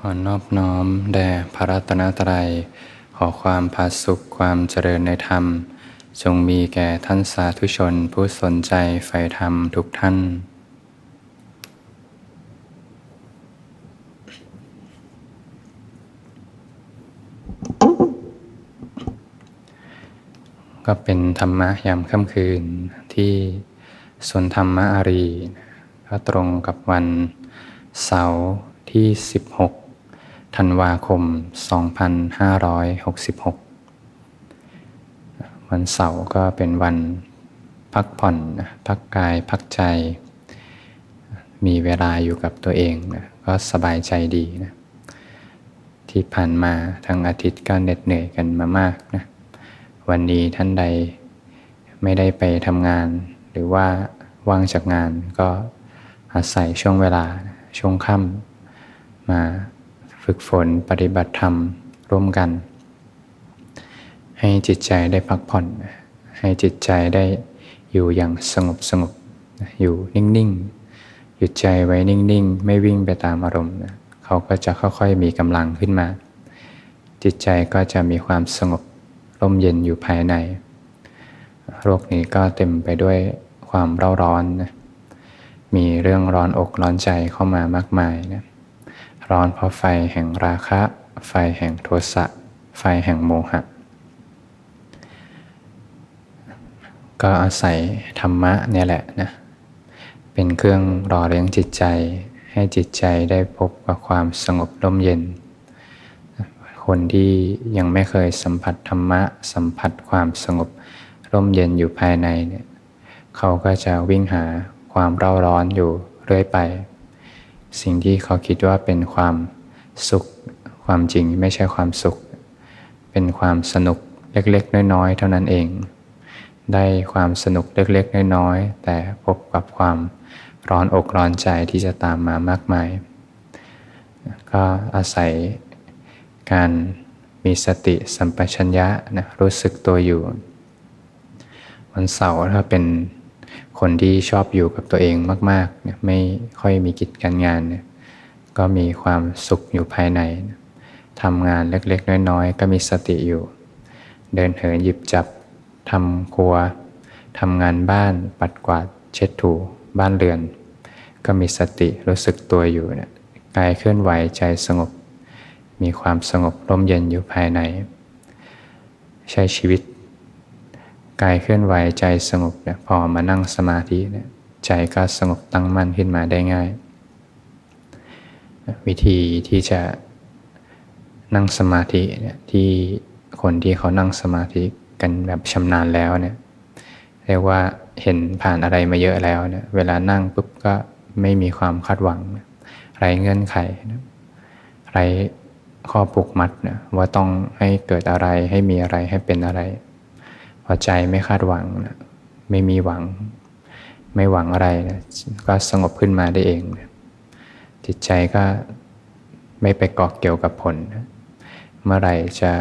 ขอนอบน้อมแด่พระรัตนตรัย ขอความพาสุขความเจริญในธรรม จงมีแก่ท่านสาธุชนผู้สนใจใฝ่ธรรมทุกท่าน ก็เป็นธรรมะยามค่ำคืนที่สนธรรมะอารีก็ตรงกับวันเสาร์ที่ 16 ธันวาคม 2566 วันเสาร์ก็เป็นวันพักผ่อนพักกายพักใจ มีเวลาอยู่กับตัวเองนะก็สบายใจดีนะที่ผ่านมาทั้งอาทิตย์ก็เหน็ดเหนื่อยกันมามากนะวันนี้ท่านใดไม่ได้ไปทำงาน หรือว่าว่างจากงานก็อาศัยช่วงเวลาช่วงค่ำมา ฝึกฝนปฏิบัติธรรมร่วมกัน ให้จิตใจได้พักผ่อน ให้จิตใจได้อยู่อย่างสงบสงบอยู่นิ่งๆหยุดใจไว้นิ่งๆ ไม่วิ่งไปตามอารมณ์เขาก็จะค่อยๆมีกำลังขึ้นมา จิตใจก็จะมีความสงบร่มเย็นอยู่ภายใน โรคนี้ก็เต็มไปด้วยความเร่าร้อนนะมีเรื่องร้อนอกร้อนใจเข้ามามากมายนะ ร้อนเพราะไฟแห่งราคะ ไฟแห่งโทสะ ไฟแห่งโมหะ ก็อาศัยธรรมะเนี่ยแหละนะ เป็นเครื่องรอเลี้ยงจิตใจ ให้จิตใจได้พบกับความสงบร่มเย็น คนที่ยังไม่เคยสัมผัสธรรมะ สัมผัสความสงบร่มเย็นอยู่ภายในเนี่ย เขาก็จะวิ่งหาความเร่าร้อนอยู่เรื่อยไป สิ่งที่เขาคิดว่าเป็นความสุข ความจริงไม่ใช่ความสุข เป็นความสนุกเล็กๆ น้อยๆ เท่านั้นเอง ได้ความสนุกเล็กๆ น้อยๆ แต่พบกับความร้อนอกร้อนใจที่จะตามมามากมาย ก็อาศัยการมีสติสัมปชัญญะนะรู้สึกตัวอยู่ วันเสาร์ถ้าเป็น คนที่ชอบอยู่กับตัวเองมากๆเนี่ยไม่ค่อยมีกิจการงานเนี่ยก็มีความสุขอยู่ภายในทำงานเล็กๆ น้อยๆ ก็มีสติอยู่ เดินเหินหยิบจับทำครัวทำงานบ้านปัดกวาดเช็ดถูบ้านเรือน ก็มีสติรู้สึกตัวอยู่เนี่ยกายเคลื่อนไหวใจสงบ มีความสงบร่มเย็นอยู่ภายใน ใช้ชีวิต กายเคลื่อนไหวใจสงบเนี่ยพอมานั่งสมาธิเนี่ยใจก็สงบตั้งมั่นขึ้นมาได้ง่าย วิธีที่จะนั่งสมาธิเนี่ยที่คนที่เขานั่งสมาธิกันแบบชำนาญแล้วเนี่ยเรียกว่าเห็นผ่านอะไรมาเยอะแล้วเนี่ยเวลานั่งปุ๊บก็ไม่มีความคาดหวัง ไรเงื่อนไข ไรข้อผูกมัดนะว่าต้องให้เกิดอะไรให้มีอะไรให้เป็นอะไร พอใจไม่คาดหวังนะไม่มีหวัง ไม่หวังอะไรนะก็สงบขึ้นมาได้เองนะจิตใจก็ไม่ไปเกาะเกี่ยวกับผลนะเมื่อไหร่จะ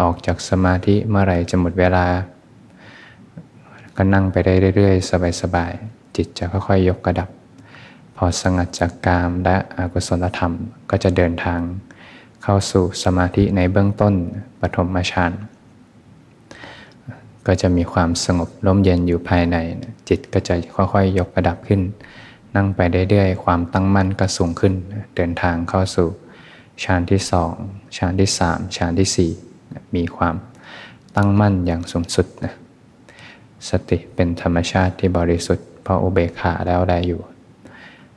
ออกจากสมาธิเมื่อไหร่จะหมดเวลา ก็นั่งไปได้เรื่อยๆ สบายๆ จิตจะค่อยๆ ยกกระดับ พอสงัดจากกามและอกุศลธรรมก็จะเดินทาง เข้าสู่สมาธิในเบื้องต้นปฐมฌาน ก็จะมีความสงบร่มเย็นอยู่ภายใน จิตก็จะค่อยๆ ยกระดับขึ้น นั่งไปเรื่อยๆ ความตั้งมั่นก็สูงขึ้น เดินทางเข้าสู่ฌานที่สองฌานที่สามฌานที่สี่มีความตั้งมั่นอย่างสูงสุดนะสติเป็นธรรมชาติที่บริสุทธิ์เพราะอุเบกขาแล้วได้อยู่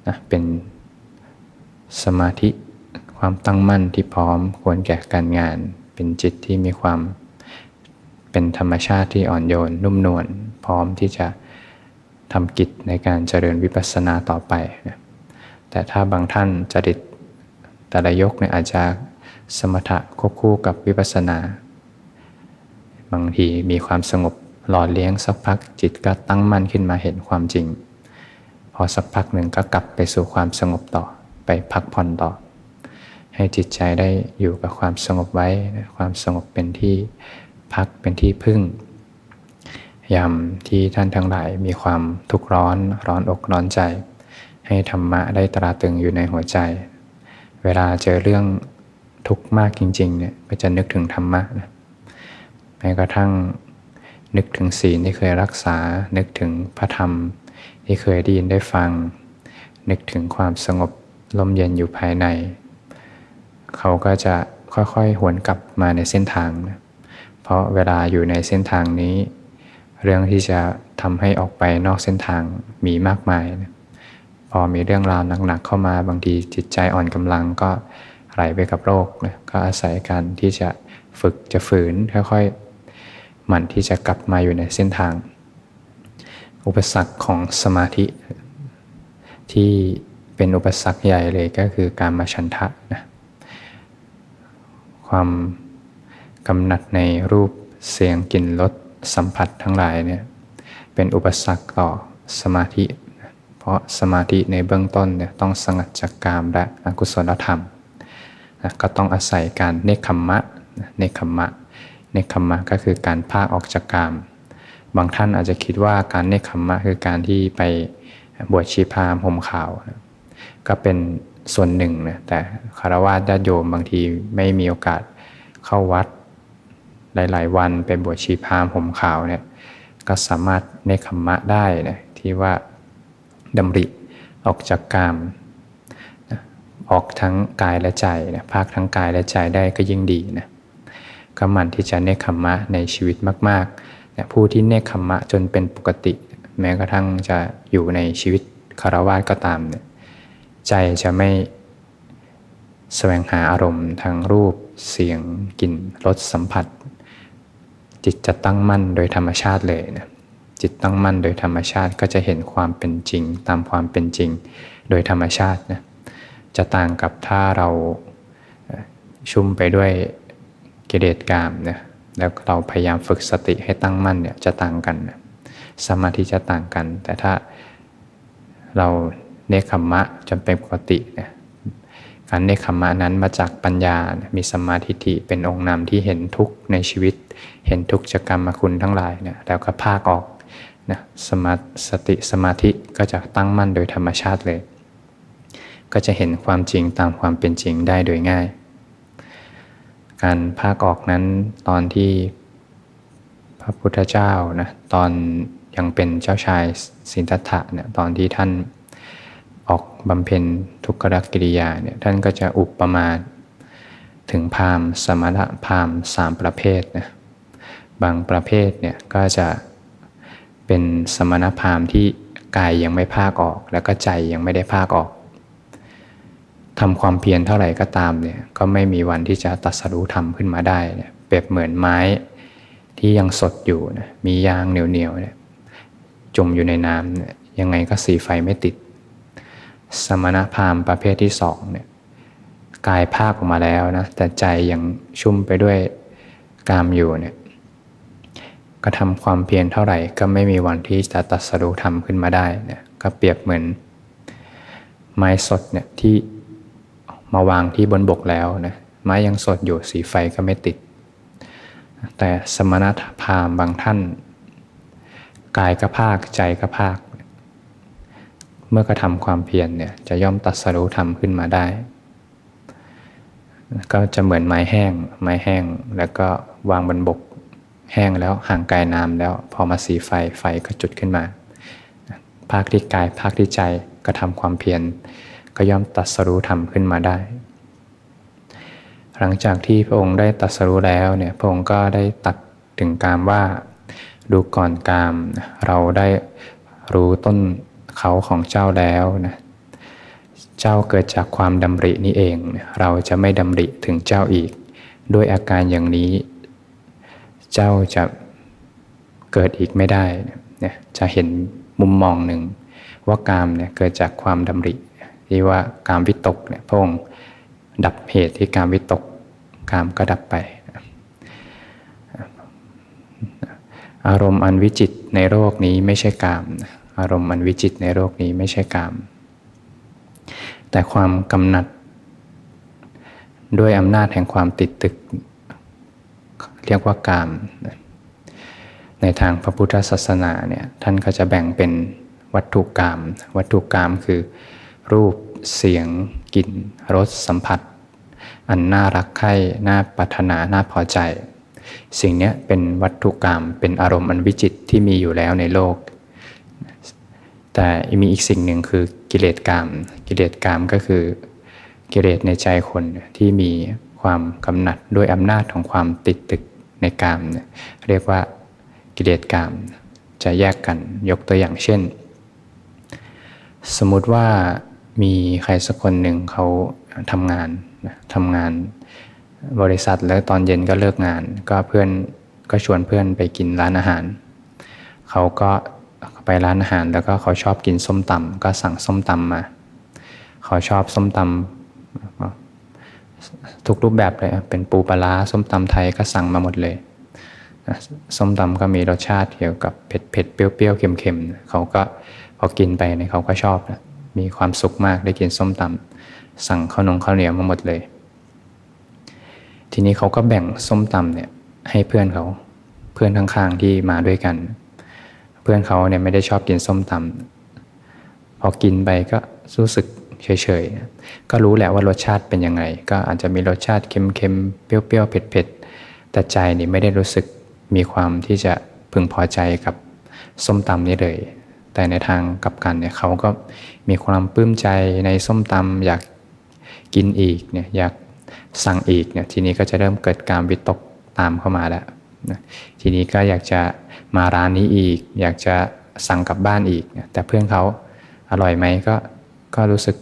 นะเป็นสมาธิความตั้งมั่นที่พร้อมควรแก่การงาน เป็นจิตที่มีความ เป็นธรรมชาติที่อ่อนโยนนุ่มนวลพร้อมที่จะทำกิจในการเจริญวิปัสสนาต่อไปนะแต่ถ้าบางท่านจริตแต่ละยกเนี่ยอาจจะสมถะควบคู่กับวิปัสสนา บางทีมีความสงบหล่อเลี้ยงสักพักจิตก็ตั้งมั่นขึ้นมาเห็นความจริง พอสักพักหนึ่งก็กลับไปสู่ความสงบต่อไปพักผ่อนต่อ ให้จิตใจได้อยู่กับความสงบไว้ ความสงบเป็นที่ พักเป็นที่พึ่งยามที่ท่านทั้งหลายมีความทุกข์ร้อนร้อนอกร้อนใจ ให้ธรรมะได้ตราตึงอยู่ในหัวใจ เวลาเจอเรื่องทุกข์มากจริงๆเนี่ยก็จะนึกถึงธรรมะนะแม้กระทั่งนึกถึงศีลที่เคยรักษา นึกถึงพระธรรมที่เคยได้ยินได้ฟัง นึกถึงความสงบลมเย็นอยู่ภายใน เขาก็จะค่อยๆ หวนกลับมาในเส้นทางนะ เพราะเวลาอยู่ในเส้นทางนี้ เรื่องที่จะทำให้ออกไปนอกเส้นทางมีมากมาย พอมีเรื่องราวหนักๆเข้ามาบางทีจิตใจอ่อนกำลังก็ไหลไปกับโรคนะก็อาศัยการที่จะฝึกจะฝืนค่อยๆหมั่นที่จะกลับมาอยู่ในเส้นทาง อุปสรรคของสมาธิ ที่เป็นอุปสรรคใหญ่เลยก็คือการมาชันทะนะความ กำหนัดในรูปเสียงกลิ่นรสสัมผัสทั้งหลายเนี่ยเป็นอุปสรรคต่อสมาธิ เพราะสมาธิในเบื้องต้นเนี่ยต้องสงัดจากกามและอกุศลธรรมนะก็ต้องอาศัยการเนคขมมะเนคขมมะเนคขมมะก็คือการพากออกจากกาม บางท่านอาจจะคิดว่าการเนคขมมะคือการที่ไปบวชชีพามห่มขาวนะก็เป็นส่วนหนึ่งนะแต่คารวะญาติโยมบางทีไม่มีโอกาสเข้าวัด หลาย ๆ วันเป็นบวชชีพามห่มขาวเนี่ยก็สามารถเนคขมมะได้นะที่ว่าดำริออกจากกามออกทั้งกายและใจนะภาคทั้งกายและใจได้ก็ยิ่งดีนะก็มันที่จะเนคขมะในชีวิตมากๆนะผู้ที่เนคขมมะจนเป็นปกติ แม้กระทั่งจะอยู่ในชีวิตคารวะก็ตามเนี่ยใจจะไม่แสวงหาอารมณ์ทางรูปเสียงกลิ่นรสสัมผัส จิตจะตั้งมั่นโดยธรรมชาติเลยนะจิตตั้งมั่นโดยธรรมชาติก็จะเห็นความเป็นจริง ตามความเป็นจริง โดยธรรมชาตินะจะต่างกับถ้าเราชุ่มไปด้วยกิเลสกามเนี่ยแล้วเราพยายามฝึกสติให้ตั้งมั่นเนี่ยจะต่างกันนะสมาธิจะต่างกัน แต่ถ้าเราเนคขมมะจนเป็นปกติเนี่ยการเนคขมมะนั้นมาจากปัญญา มีสมาธิิเป็นองค์นำที่เห็นทุกข์ในชีวิต เห็นทุกข์จกกรรมคุณทั้งหลายเนี่ยแล้วก็ภาคออกนะสมาสติสมาธิก็จะตั้งมั่นโดยธรรมชาติเลย ก็จะเห็นความจริงตามความเป็นจริงได้โดยง่าย การภาคออกนั้นตอนที่พระพุทธเจ้านะตอนยังเป็นเจ้าชายสินธัตถะเนี่ยตอนที่ท่านออกบำเพ็ญทุกขกิริยาเนี่ยท่านก็จะอุปมาถึงพามสมถะพามสามประเภทนะ บางประเภทเนี่ยก็จะเป็นสมณพราหมณ์ที่กายยังไม่ภาคออก แล้วก็ใจยังไม่ได้ภาคออกทำความเพียรเท่าไหร่ก็ตามเนี่ยก็ไม่มีวันที่จะตัดสรู้ธรรมขึ้นมาได้เนี่ยเปรียบเหมือนไม้ที่ยังสดอยู่นะมียางเหนียวๆเนี่ยจมอยู่ในน้ำเนี่ยยังไงก็สีไฟไม่ติด สมณพราหมณ์ประเภทที่สองเนี่ยกายภาคออกมาแล้วนะแต่ใจยังชุ่มไปด้วยกามอยู่เนี่ย ก็ทำความเพียรเท่าไหร่ ก็ไม่มีวันที่จะตัดสรุธรรมขึ้นมาได้เนี่ยก็เปรียบเหมือน ไม้สดเนี่ยที่มาวางที่บนบกแล้วนะไม้ยังสดอยู่สีไฟก็ไม่ติด แต่สมณพราหมณ์บางท่าน กายก็ภาคใจก็ภาค เมื่อกระทำความเพียรเนี่ยจะย่อมตัดสรุธรรมขึ้นมาได้ ก็จะเหมือนไม้แห้ง ไม้แห้งแล้วก็วางบนบก แห้งแล้วห่างกายน้ำแล้ว พอมาสีไฟไฟก็จุดขึ้นมา ภาคที่กายภาคที่ใจก็ทำความเพียรก็ย่อมตัดสรู้ธรรมขึ้นมาได้ หลังจากที่พระองค์ได้ตัดสรู้แล้วเนี่ยพระองค์ก็ได้ตัดถึงกามว่าดูก่อนกาม เราได้รู้ต้นเขาของเจ้าแล้วนะเจ้าเกิดจากความดำรินี้เอง เราจะไม่ดำริถึงเจ้าอีก ด้วยอาการอย่างนี้ เจ้าจะเกิดอีกไม่ได้เนี่ยจะเห็นมุมมองหนึ่ง ว่ากามเนี่ยเกิดจากความดำริที่ว่ากามวิตกเนี่ยพระองค์ดับเหตุที่กามวิตกกามก็ดับไป อารมณ์อันวิจิตในโลกนี้ไม่ใช่กาม อารมณ์อันวิจิตในโลกนี้ไม่ใช่กาม แต่ความกำหนัด ด้วยอำนาจแห่งความติดตึก เรียกว่ากาม ในทางพระพุทธศาสนาเนี่ยท่านก็จะแบ่งเป็นวัตถุกรรม วัตถุกรรมคือ รูปเสียงกลิ่นรสสัมผัส อันน่ารักใคร่น่าปรารถนาน่าพอใจ สิ่งนี้เป็นวัตถุกรรมเป็นอารมณ์อันวิจิตที่มีอยู่แล้วในโลก แต่มีอีกสิ่งหนึ่งคือกิเลสกรรม กิเลสกรรมก็คือกิเลสในใจคนที่มีความกำหนัดด้วยอำนาจของความติดตึก ในกามเรียกว่ากิเลสกามจะแยกกันยกตัวอย่างเช่น สมมุติว่ามีใครสักคนหนึ่งเขาทำงานทำงานบริษัทแล้วตอนเย็นก็เลิกงาน ก็เพื่อนก็ชวนเพื่อนไปกินร้านอาหาร เขาก็ไปร้านอาหารแล้วก็เขาชอบกินส้มตำก็สั่งส้มตำมา เขาชอบส้มตำ ทุกรูปแบบเลยเป็นปูปลาส้มตำไทยก็สั่งมาหมดเลยส้มตำก็มีรสชาติเกี่ยวกับเผ็ดเผ็ดเปรี้ยวๆเค็มๆเขาก็พอกินไปเนี่ยเขาก็ชอบนะมีความสุขมากได้กินส้มตำสั่งข้าวนงข้าวเหนียวมาหมดเลย ทีนี้เขาก็แบ่งส้มตำเนี่ยให้เพื่อนเขาเพื่อนข้างๆที่มาด้วยกัน เพื่อนเขาเนี่ยไม่ได้ชอบกินส้มตำพอกินไปก็รู้สึก เฉยๆ ก็รู้แหละว่ารสชาติเป็นยังไง ก็อาจจะมีรสชาติเค็มๆ เปรี้ยวๆ เผ็ดๆ แต่ใจนี่ไม่ได้รู้สึกมีความที่จะพึงพอใจกับส้มตำนี้เลย แต่ในทางกลับกันเนี่ยเขาก็มีความปลื้มใจในส้มตำอยากกินอีกเนี่ยอยากสั่งอีกเนี่ยทีนี้ก็จะเริ่มเกิดการวิตกตามเข้ามาแล้วทีนี้ก็อยากจะมาร้านนี้อีก อยากจะสั่งกลับบ้านอีก แต่เพื่อนเขาอร่อยไหมก็ก็รู้สึก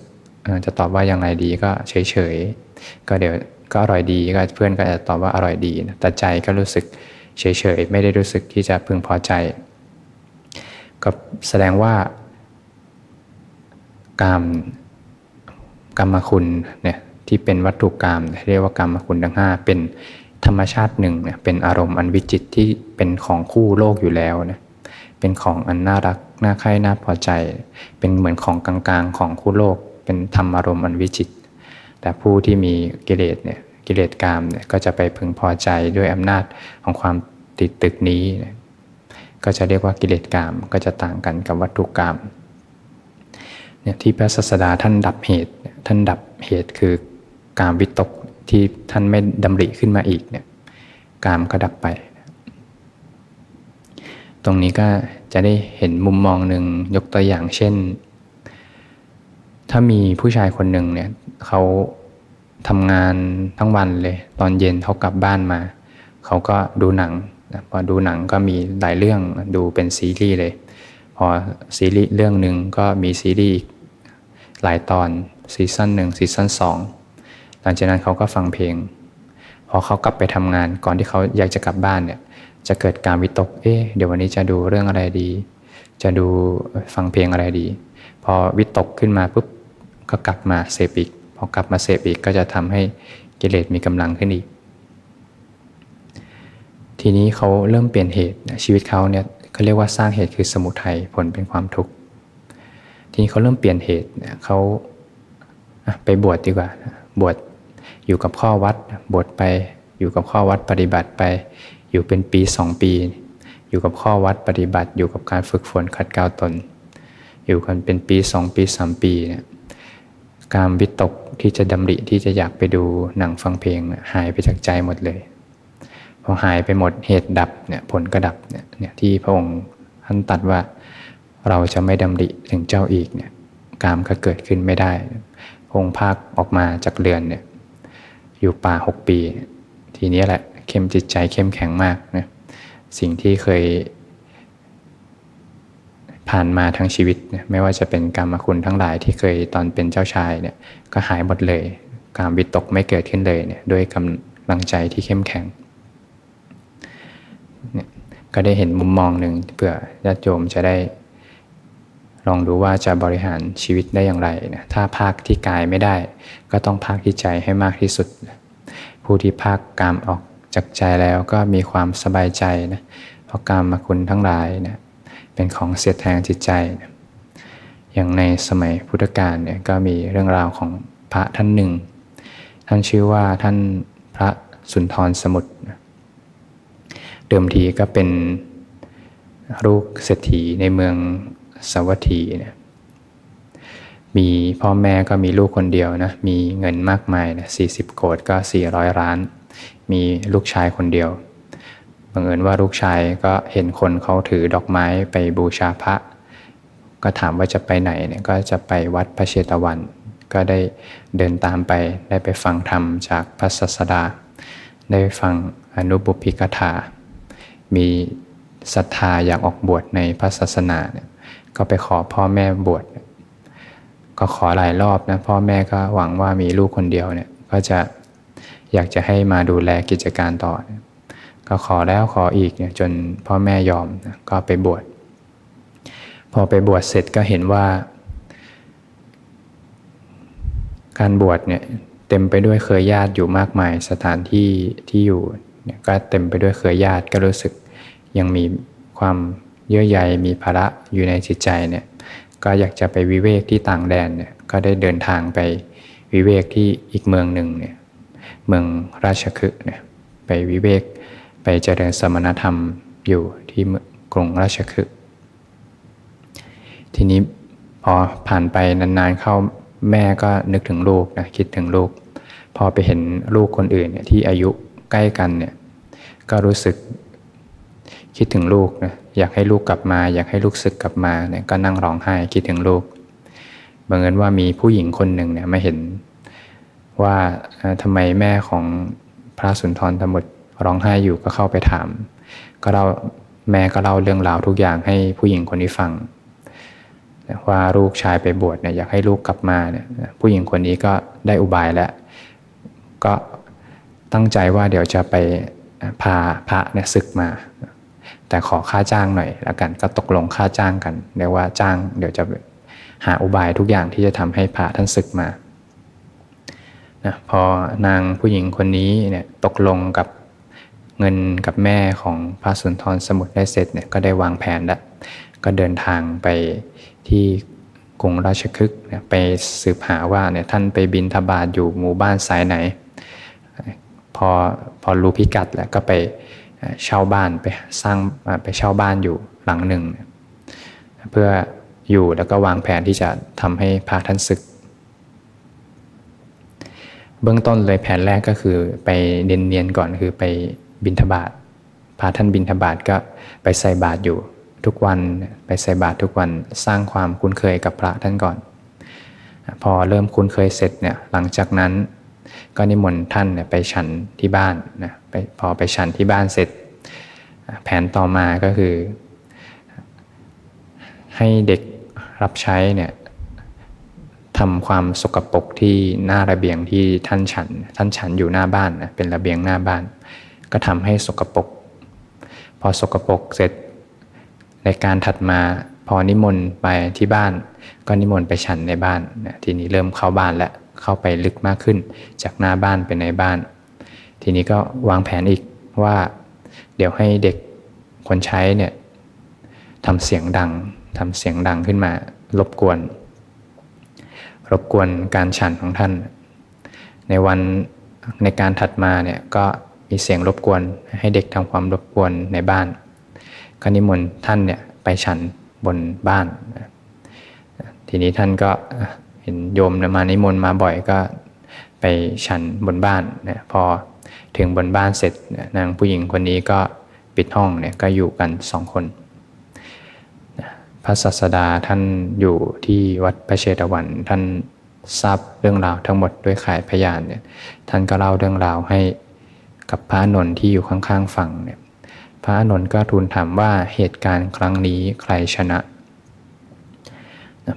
จะตอบว่ายังไงดีก็เฉยๆก็เดี๋ยวก็อร่อยดีก็เพื่อนก็จะตอบว่าอร่อยดี แต่ใจก็รู้สึกเฉยๆไม่ได้รู้สึกที่จะพึงพอใจ ก็แสดงว่ากรรมกรรมคุณเนี่ยที่เป็นวัตถุกรรมเรียกว่ากรรมคุณทั้งห้าเป็นธรรมชาติหนึ่งเนี่ยเป็นอารมณ์อันวิจิตที่เป็นของคู่โลกอยู่แล้วนะเป็นของอันน่ารักน่าใคร่น่าพอใจ เป็นเหมือนของกลางๆของคู่โลก เป็นธรรมอารมณ์อันวิจิต แต่ผู้ที่มีกิเลสเนี่ยกิเลสกามเนี่ยก็จะไปพึงพอใจด้วยอำนาจของความติดตึกนี้ ก็จะเรียกว่ากิเลสกามก็จะต่างกันกับวัตถุกามเนี่ยที่พระศาสดาท่านดับเหตุ ท่านดับเหตุคือกามวิตกที่ท่านไม่ดำริขึ้นมาอีกเนี่ยกามก็ดับไป ตรงนี้ก็จะได้เห็นมุมมองหนึ่งยกตัวอย่างเช่น ถ้ามีผู้ชายคนหนึ่งเนี่ยเขาทำงานทั้งวันเลย ตอนเย็นเขากลับบ้านมา เขาก็ดูหนังพอดูหนังก็มีหลายเรื่องดูเป็นซีรีส์เลย พอซีรีส์เรื่องหนึ่งก็มีซีรีส์หลายตอนซีซั่นหนึ่งซีซั่นสองหลังจากนั้นเขาก็ฟังเพลง พอเขากลับไปทำงานก่อนที่เขาอยากจะกลับบ้านเนี่ยจะเกิดการวิตก เอ๊ะ เดี๋ยววันนี้จะดูเรื่องอะไรดี จะดูฟังเพลงอะไรดี พอวิตกขึ้นมาปุ๊บ ก็กลับมาเสพอีกพอกลับมาเสพอีกก็จะทำให้กิเลสมีกำลังขึ้นอีก ทีนี้เขาเริ่มเปลี่ยนเหตุชีวิตเขาเนี่ยเขาเรียกว่าสร้างเหตุคือสมุทัยผลเป็นความทุกข์ทีนี้เขาเริ่มเปลี่ยนเหตุเขาไปบวชดดีกว่าบวชอยู่กับข้อวัดบวชไปอยู่กับข้อวัดปฏิบัติไป อยู่เป็นปีสองปี อยู่กับข้อวัดปฏิบัติ อยู่กับการฝึกฝนขัดเกลาตน อยู่กันเป็นปีสองปีสามปีเนี่ย การวิตกที่จะดำริที่จะอยากไปดูหนังฟังเพลงหายไปจากใจหมดเลยพอหายไปหมดเหตุดับเนี่ยผลก็ดับเนี่ยที่พระองค์ท่านตัดว่าเราจะไม่ดำริถึงเจ้าอีกเนี่ยกามก็เกิดขึ้นไม่ได้พระองค์ภาคออกมาจากเรือนเนี่ยอยู่ป่าหกปี ทีนี้แหละเข้มจิตใจเข้มแข็งมากนะสิ่งที่เคย ผ่านมาทั้งชีวิตไม่ว่าจะเป็นกรรมคุณทั้งหลายที่เคยตอนเป็นเจ้าชายเนี่ยก็หายหมดเลยการวิตกไม่เกิดขึ้นเลยเนี่ยด้วยกำลังใจที่เข้มแข็งเนี่ยก็ได้เห็นมุมมองหนึ่งเพื่อญาติโยมจะได้ ลองดูว่าจะบริหารชีวิตได้อย่างไรนะถ้าภาคที่กายไม่ได้ ก็ต้องภาคที่ใจให้มากที่สุด ผู้ที่ภาคกามออกจากใจแล้วก็มีความสบายใจนะเพราะกามมาคุณทั้งหลายนะ เป็นของเสียดแทงจิตใจ อย่างในสมัยพุทธกาลเนี่ยก็มีเรื่องราวของพระท่านหนึ่ง ท่านชื่อว่าท่านพระสุนทรสมุทรเดิมทีก็เป็นลูกเศรษฐีในเมืองสวัสดีเนี่ยมีพ่อแม่ก็มีลูกคนเดียวนะ มีเงินมากมายนะสี่สิบโกดก็สี่ร้อยล้าน มีลูกชายคนเดียว บังเอิญว่าลูกชายก็เห็นคนเขาถือดอกไม้ไปบูชาพระ ก็ถามว่าจะไปไหนเนี่ยก็จะไปวัดพระเชตวัน ก็ได้เดินตามไปได้ไปฟังธรรมจากพระศาสดา ได้ฟังอนุบุพิกถา มีศรัทธาอยากออกบวชในพระศาสนาเนี่ยก็ไปขอพ่อแม่บวชก็ขอหลายรอบนะพ่อแม่ก็หวังว่ามีลูกคนเดียวเนี่ยก็จะอยากจะให้มาดูแลกิจการต่อ ก็ขอแล้วขออีกเนี่ยจนพ่อแม่ยอมนะก็ไปบวชพอไปบวชเสร็จก็เห็นว่า การบวชเนี่ยเต็มไปด้วยเครือญาติอยู่มากมายสถานที่ที่อยู่เนี่ยก็เต็มไปด้วยเครือญาติก็รู้สึกยังมีความเยื่อใยมีภาระอยู่ในจิตใจเนี่ยก็อยากจะไปวิเวกที่ต่างแดนเนี่ยก็ได้เดินทางไปวิเวกที่อีกเมืองหนึ่งเนี่ยเมืองราชคฤห์เนี่ยไปวิเวก ไปเจริญสมณธรรมอยู่ที่กรุงราชคฤห์ทีนี้พอผ่านไปนานๆเข้าแม่ก็นึกถึงลูกนะคิดถึงลูก พอไปเห็นลูกคนอื่นเนี่ยที่อายุใกล้กันเนี่ยก็รู้สึกคิดถึงลูกนะอยากให้ลูกกลับมา อยากให้ลูกศึกกลับมาเนี่ยก็นั่งร้องไห้คิดถึงลูกบังเอิญว่ามีผู้หญิงคนหนึ่งเนี่ยมาเห็นว่าทำไมแม่ของพระสุนทรธมุตร้ ร้องไห้อยู่ก็เข้าไปถาม ก็เราแม่ก็เล่าเรื่องราวทุกอย่างให้ผู้หญิงคนนี้ฟังว่าลูกชายไปบวชเนี่ยอยากให้ลูกกลับมาเนี่ยผู้หญิงคนนี้ก็ได้อุบายแล้ว ก็ตั้งใจว่าเดี๋ยวจะไปพาพระเนี่ยศึกมา แต่ขอค่าจ้างหน่อยแล้วกันก็ตกลงค่าจ้างกันเรียกว่าจ้าง เดี๋ยวจะหาอุบายทุกอย่างที่จะทำให้พระท่านศึกมานะพอนางผู้หญิงคนนี้เนี่ยตกลงกับ เงินกับแม่ของพระสุนทรสมุทรได้เสร็จเนี่ยก็ได้วางแผนแล้วก็เดินทางไปที่กรุงราชคฤห์ไปสืบหาว่าเนี่ยท่านไปบินทบาทอยู่หมู่บ้านสายไหน พอพอรู้พิกัดแล้วก็ไปเช่าบ้านไปสร้างไปเช่าบ้านอยู่หลังหนึ่ง เพื่ออยู่แล้วก็วางแผนที่จะทำให้พระท่านศึก เบื้องต้นเลยแผนแรกก็คือไปเนียนๆก่อนคือไป บินทบาทพระท่านบินทบาทก็ไปใส่บาตรอยู่ทุกวันไปใส่บาตรทุกวันสร้างความคุ้นเคยกับพระท่านก่อน พอเริ่มคุ้นเคยเสร็จเนี่ยหลังจากนั้น ก็นิมนต์ท่านไปฉันที่บ้านนะไปพอไปฉันที่บ้านเสร็จ แผนต่อมาก็คือ ให้เด็กรับใช้เนี่ยทำความสกปรกที่หน้าระเบียงที่ท่านฉัน ท่านฉันอยู่หน้าบ้านนะเป็นระเบียงหน้าบ้าน ก็ทำให้สกปรกพอสกปรกเสร็จ ในการถัดมาพอนิมนต์ไปที่บ้าน ก็นิมนต์ไปฉันในบ้านทีนี้เริ่มเข้าบ้านแล้วเข้าไปลึกมากขึ้น จากหน้าบ้านไปในบ้าน ทีนี้ก็วางแผนอีกว่า เดี๋ยวให้เด็กคนใช้เนี่ยทำเสียงดังทำเสียงดังขึ้นมารบกวน รบกวนการฉันของท่าน ในวันในการถัดมาเนี่ยก็ มีเสียงรบกวน ให้เด็กทำความรบกวนในบ้านก็นิมนต์ท่านเนี่ยไปฉันบนบ้าน ทีนี้ท่านก็เห็นโยมมานิมนต์มาบ่อยก็ไปฉันบนบ้านนะพอถึงบนบ้านเสร็จนางผู้หญิงคนนี้ก็ปิดห้องเนี่ยก็อยู่กันสองคน พระศาสดาท่านอยู่ที่วัดพระเชตวัน ท่านทราบเรื่องราวทั้งหมดด้วยขายพยานเนี่ยท่านก็เล่าเรื่องราวให้ กับพระนนท์ที่อยู่ข้างๆฝั่งเนี่ยพระนนท์ก็ทูลถามว่าเหตุการณ์ครั้งนี้ใครชนะ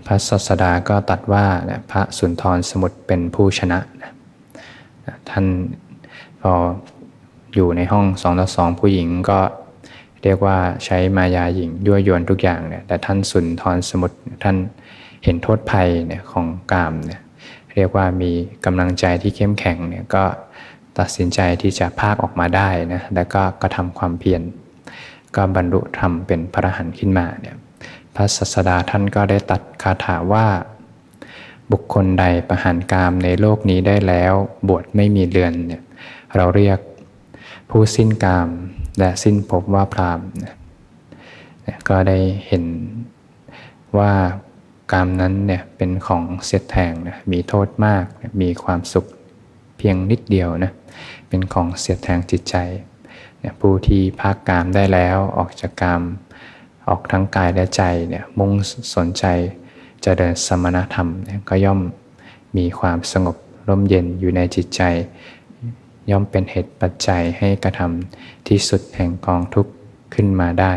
พระศาสดาก็ตัดว่าพระสุนทรสมุทรเป็นผู้ชนะ ท่านพออยู่ในห้องสองต่อสองผู้หญิงก็เรียกว่าใช้มายาหญิงยั่วยวนทุกอย่างเนี่ยแต่ท่านสุนทรสมุทรท่านเห็นโทษภัยเนี่ยของกามเนี่ยเรียกว่ามีกำลังใจที่เข้มแข็งเนี่ยก็ ตัดสินใจที่จะพากออกมาได้นะแล้วก็กระทำความเพียรก็บรรลุธรรมเป็นพระหันขึ้นมาเนี่ยพระศาสดาท่านก็ได้ตัดคาถาว่า บุคคลใดประหารกามในโลกนี้ได้แล้ว บวชไม่มีเรือนเนี่ยเราเรียกผู้สิ้นกามและสิ้นภพว่าพรามเนี่ยก็ได้เห็นว่ากามนั้นเนี่ยเป็นของเสียแทงนะมีโทษมาก มีความสุขเพียงนิดเดียวนะ เป็นของเสียดแทงจิตใจเนี่ยผู้ที่พักกามได้แล้วออกจากกามออกทั้งกายและใจเนี่ยมุ่งสนใจจะเดินสมณธรรมเนี่ยก็ย่อมมีความสงบร่มเย็นอยู่ในจิตใจ ย่อมเป็นเหตุปัจจัยให้กระทำที่สุดแห่งกองทุกข์ขึ้นมาได้